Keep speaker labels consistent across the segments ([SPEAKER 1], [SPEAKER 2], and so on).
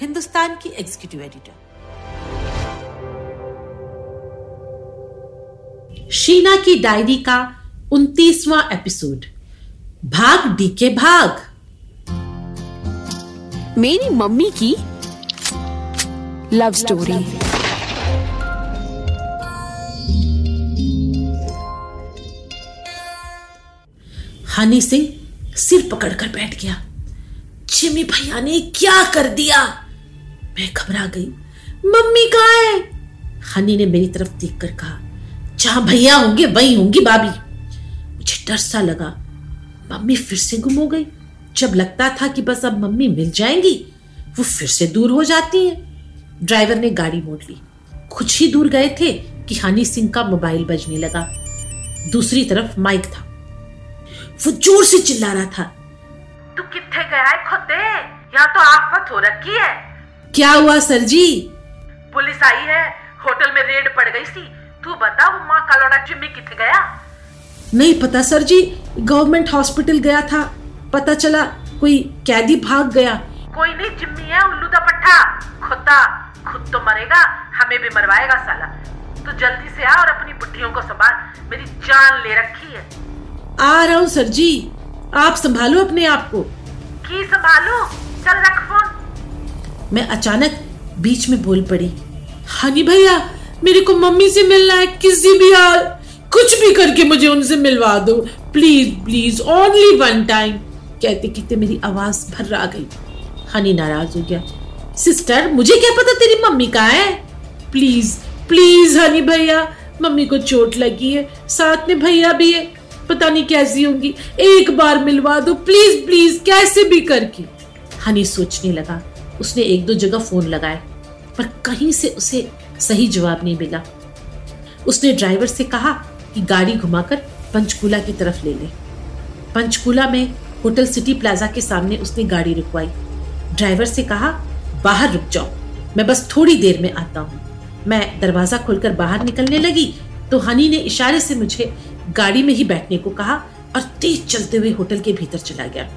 [SPEAKER 1] हिंदुस्तान की executive editor Sheena की diary का उनतीसवां एपिसोड भाग डी के भाग।
[SPEAKER 2] मेरी मम्मी की लव स्टोरी
[SPEAKER 1] हनी सिंह सिर पकड़कर बैठ गया। चिमी भैया ने क्या कर दिया? मैं घबरा गई। मम्मी कहा है? हनी ने मेरी तरफ़ देखकर कहा, जहाँ भैया होंगे, वहीं होंगी भाभी मुझे डर सा लगा। मम्मी फिर से गुम हो गई। जब लगता था कि बस अब मम्मी मिल जाएँगी, वो फिर से दूर हो जाती है। ड्राइवर ने गाड़ी मोड़ ली। कुछ ही दूर गए थे कि हनी सिंह का मोबाइल बजने लगा। दूसरी तरफ़ माइक था। वो ज़ोर से चिल्ला रहा था।
[SPEAKER 3] तू किथे गया है खुदे? यहाँ तो आफत हो रखी है।
[SPEAKER 1] क्या हुआ सर जी?
[SPEAKER 3] पुलिस आई है। होटल में रेड पड़ गई थी तू बता वो माँ कलोड़ा जिम्मी किथे गया?
[SPEAKER 1] नहीं पता सर जी। गवर्नमेंट हॉस्पिटल गया था। पता चला कोई कैदी भाग गया।
[SPEAKER 3] कोई नहीं जिम्मी है उल्लू का पट्टा खुदा खुद तो मरेगा हमें भी मरवाएगा साला। तू जल्दी से आ और अपनी बुढ़ियों को संभाल। मेरी जान ले रखी है।
[SPEAKER 1] आ रहा हूँ सर जी। आप संभालो अपने आप को।
[SPEAKER 3] की संभालो? चल रख फ़ोन।
[SPEAKER 1] मैं अचानक बीच में बोल पड़ी, हनी भैया, मेरे को मम्मी से मिलना है, किसी भी हाल, कुछ भी करके मुझे उनसे मिलवा दो please please only one time कहते कहते मेरी आवाज़ भर आ गई। हनी नाराज़ हो गया। सिस्टर मुझे क्या पता तेरी मम्मी कहा है? प्लीज़ प्लीज़ हनी भैया, मम्मी को चोट लगी है, साथ में भैया भी है, पता नहीं कैसी होंगी, एक बार मिलवा दो प्लीज़ प्लीज़ कैसे भी करके। हनी सोचने लगा। उसने एक दो जगह फ़ोन लगाए, पर कहीं से उसे सही जवाब नहीं मिला। उसने ड्राइवर से कहा कि गाड़ी घुमाकर पंचकूला की तरफ़ ले ले। पंचकूला में होटल सिटी प्लाजा के सामने उसने गाड़ी रुकवाई। ड्राइवर से कहा, बाहर रुक जाओ, मैं बस थोड़ी देर में आता हूँ। मैं दरवाज़ा खोलकर बाहर निकलने लगी तो हनी ने इशारे से मुझे गाड़ी में ही बैठने को कहा और तेज चलते हुए होटल के भीतर चला गया।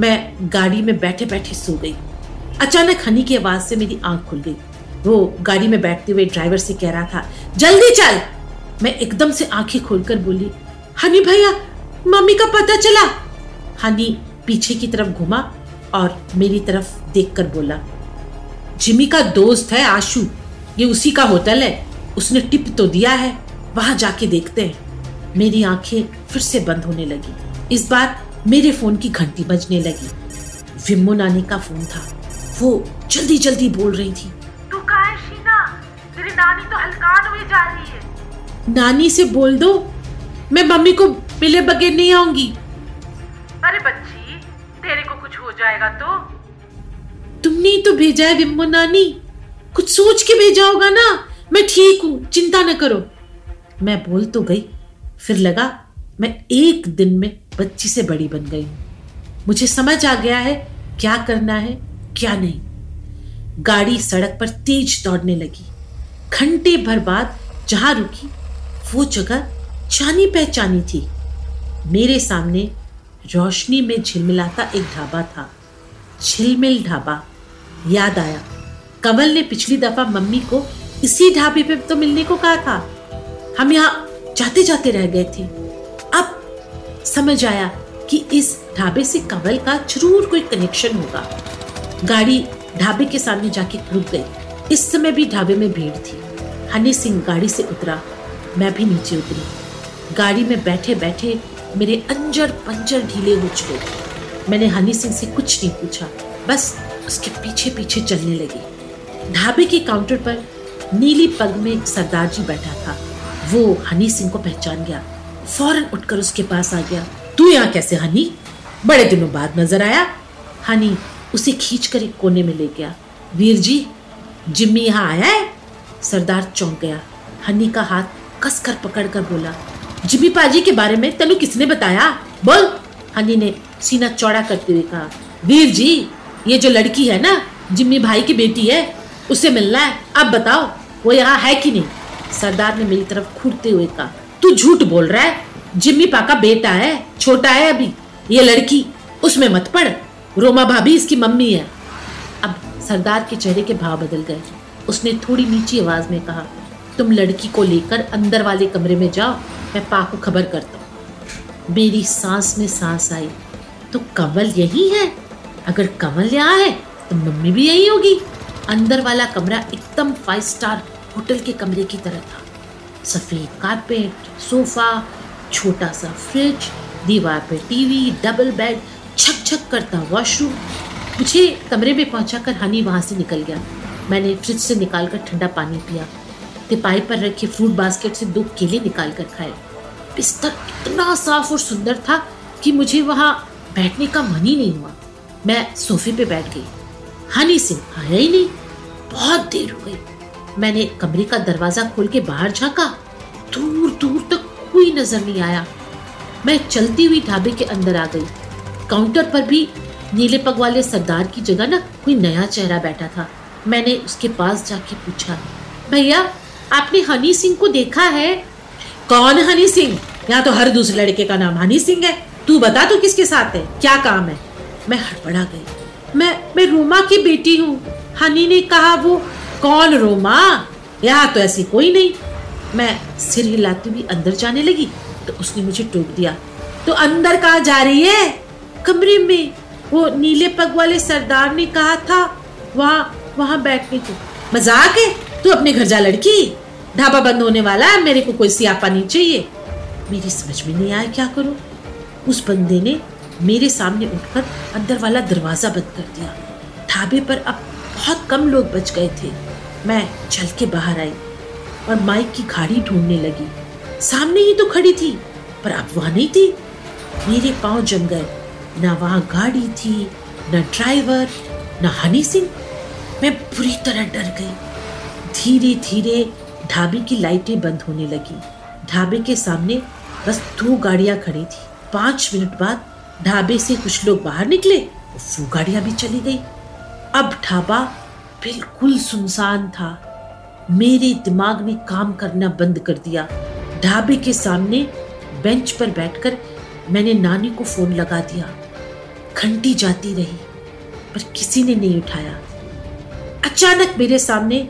[SPEAKER 1] मैं गाड़ी में बैठे बैठे सो गई। अचानक हनी की आवाज़ से मेरी आँख खुल गई। वो गाड़ी में बैठते हुए ड्राइवर से कह रहा था, जल्दी चल! मैं एकदम से आँखें खोलकर बोली, हनी भैया, मम्मी का पता चला! हनी पीछे की तरफ़ घुमा और मेरी तरफ़ देखकर बोला, जिमी का दोस्त है आशु, ये उसी का होटल है, उसने टिप तो दिया है, वहाँ जाके देखते हैं। मेरी आँखें फिर से बंद होने लगी। इस बार मेरे फ़ोन की घंटी बजने लगी। विम्मो नानी का फ़ोन था। वो जल्दी जल्दी बोल रही थी।
[SPEAKER 3] तू कहा है शीना? तेरी नानी तो हलकान हुई जा रही है।
[SPEAKER 1] नानी से बोल दो मैं मम्मी को मिले बगैर नहीं आऊँगी।
[SPEAKER 3] अरे बच्ची तेरे को कुछ हो जाएगा तो?
[SPEAKER 1] तुमने ही तो भेजा है विम्मो नानी। कुछ सोच के भेजा होगा ना मैं ठीक हूँ चिंता न करो। मैं बोल तो गई फिर लगा मैं एक दिन में बच्ची से बड़ी बन गई हूँ। मुझे समझ आ गया है क्या करना है। क्या नहीं? गाड़ी सड़क पर तेज दौड़ने लगी। घंटे भर बाद जहाँ रुकी, वो जगह जानी पहचानी थी। मेरे सामने रोशनी में झिलमिलाता एक ढाबा था। झिलमिल ढाबा। याद आया, कमल ने पिछली दफ़ा मम्मी को इसी ढाबे पे तो मिलने को कहा था। हम यहाँ जाते जाते रह गए थे। अब समझ आया कि इस ढाबे से कमल का ज़रूर कोई कनेक्शन होगा। गाड़ी ढाबे के सामने जाके रुक गई। इस समय भी ढाबे में भीड़ थी। हनी सिंह गाड़ी से उतरा, मैं भी नीचे उतरी। गाड़ी में बैठे बैठे मेरे अंजर पंजर ढीले हो चुके। मैंने हनी सिंह से कुछ नहीं पूछा, बस उसके पीछे पीछे चलने लगी। ढाबे के काउंटर पर नीली पग में एक सरदार जी बैठा था। वो हनी सिंह को पहचान गया। फ़ौरन उठकर उसके पास आ गया। तू यहाँ कैसे, हनी? बड़े दिनों बाद नज़र आया? हनी उसे खींच कर एक कोने में ले गया। वीर जी, जिम्मी यहाँ आया है? सरदार चौंक गया। हनी का हाथ कसकर पकड़कर बोला, जिम्मी पाजी के बारे में तेनु किसने बताया? बोल। हनी ने सीना चौड़ा करते हुए कहा, वीर जी, ये जो लड़की है ना, जिम्मी भाई की बेटी है, उसे मिलना है। अब बताओ, वो यहाँ है कि नहीं? सरदार ने मेरी तरफ़ घूरते हुए कहा, तू झूठ बोल रहा है? जिम्मी पा का बेटा है, छोटा है अभी। ये लड़की, उसमें मत पड़ रोमा भाभी इसकी मम्मी है। अब सरदार के चेहरे के भाव बदल गए। उसने थोड़ी नीची आवाज़ में कहा, तुम लड़की को लेकर अंदर वाले कमरे में जाओ, मैं पा को खबर करता हूँ। मेरी सांस में सांस आई तो कमल यही है। अगर कमल यहाँ है तो मम्मी भी यही होगी। अंदर वाला कमरा एकदम फाइव स्टार होटल के कमरे की तरह था। सफ़ेद कारपेट, सोफा, छोटा सा फ्रिज दीवार पे टीवी डबल बेड छक करता वॉशरूम मुझे कमरे में पहुंचाकर हनी वहाँ से निकल गया। मैंने फ्रिज से निकाल कर ठंडा पानी पिया। तिपाही पर रखे फ्रूट बास्केट से दो केले निकाल कर खाए। बिस्तर इतना साफ़ और सुंदर था कि मुझे वहाँ बैठने का मन ही नहीं हुआ। मैं सोफे पे बैठ गई। हनी सिंह आया ही नहीं। बहुत देर हो गई। मैंने कमरे का दरवाज़ा खोल के बाहर झांका। दूर दूर तक कोई नज़र नहीं आया। मैं चलती हुई ढाबे के अंदर आ गई। काउंटर पर भी नीले पग वाले सरदार की जगह ना कोई नया चेहरा बैठा था। मैंने उसके पास जाके पूछा, भैया, आपने हनी सिंह को देखा है? कौन हनी सिंह? यहाँ तो हर दूसरे लड़के का नाम हनी सिंह है। तू बता तू किसके साथ है? क्या काम है? मैं हड़बड़ा गई। मैं मैं रोमा की बेटी हूँ। हनी ने कहा, वो कौन रोमा? यहाँ तो ऐसी कोई नहीं। मैं सिर हिलाती हुई अंदर जाने लगी तो उसने मुझे टोक दिया तो अंदर कहा जा रही है? कमरे में। वो नीले पग वाले सरदार ने कहा था, वहाँ वहाँ बैठने को मज़ाक है? तू अपने घर जा, लड़की। ढाबा बंद होने वाला है, मेरे को कोई सियापा नहीं चाहिए। मेरी समझ में नहीं आया क्या करूँ? उस बंदे ने मेरे सामने उठकर अंदर वाला दरवाज़ा बंद कर दिया। ढाबे पर अब बहुत कम लोग बच गए थे। मैं चल के बाहर आई और माइक की गाड़ी ढूँढने लगी। सामने ही तो खड़ी थी, पर अब वहाँ नहीं थी। मेरे पाँव जम गए। ना वहाँ गाड़ी थी, न ड्राइवर, न हनी सिंह। मैं बुरी तरह डर गई। धीरे धीरे ढाबे की लाइटें बंद होने लगी। ढाबे के सामने बस दो गाड़ियाँ खड़ी थी। पाँच मिनट बाद ढाबे से कुछ लोग बाहर निकले वो गाड़ियाँ भी चली गई। अब ढाबा बिल्कुल सुनसान था। मेरे दिमाग ने काम करना बंद कर दिया। ढाबे के सामने बेंच पर बैठकर मैंने नानी को फ़ोन लगा दिया। घंटी जाती रही, पर किसी ने नहीं उठाया। अचानक मेरे सामने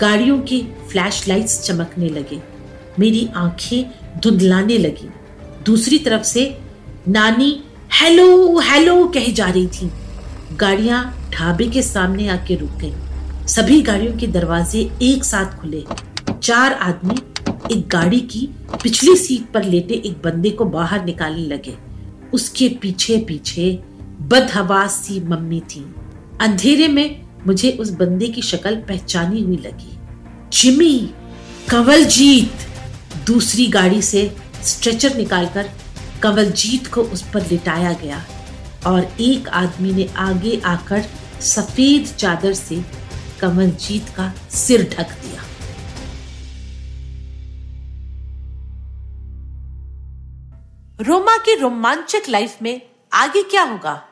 [SPEAKER 1] गाड़ियों की फ्लैश लाइट्स चमकने लगे। मेरी आँखें धुंधलाने लगी। दूसरी तरफ़ से नानी, हेलो हेलो, कह जा रही थी। गाड़ियाँ ढाबे के सामने आके रुक गई। सभी गाड़ियों के दरवाजे एक साथ खुले। चार आदमी एक गाड़ी की पिछली सीट पर लेटे एक बंदे को बाहर निकालने लगे। उसके पीछे पीछे बदहवास सी मम्मी थी। अंधेरे में मुझे उस बंदे की शक्ल पहचानी हुई लगी। जिमी, कंवलजीत! दूसरी गाड़ी से स्ट्रेचर निकालकर कंवलजीत को उस पर लिटाया गया और एक आदमी ने आगे आकर सफ़ेद चादर से कंवलजीत का सिर ढक दिया। रोमा की रोमांचक लाइफ में आगे क्या होगा?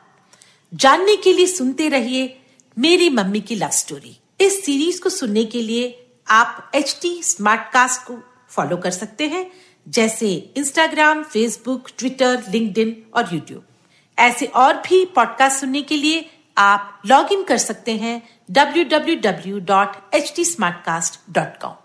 [SPEAKER 1] जानने के लिए सुनते रहिए मेरी मम्मी की लव स्टोरी इस सीरीज़ को सुनने के लिए आप एच टी स्मार्ट कास्ट को फॉलो कर सकते हैं, जैसे इंस्टाग्राम फेसबुक ट्विटर लिंक्डइन और यूट्यूब ऐसे और भी पॉडकास्ट सुनने के लिए आप लॉग इन कर सकते हैं www.htsmartcast.com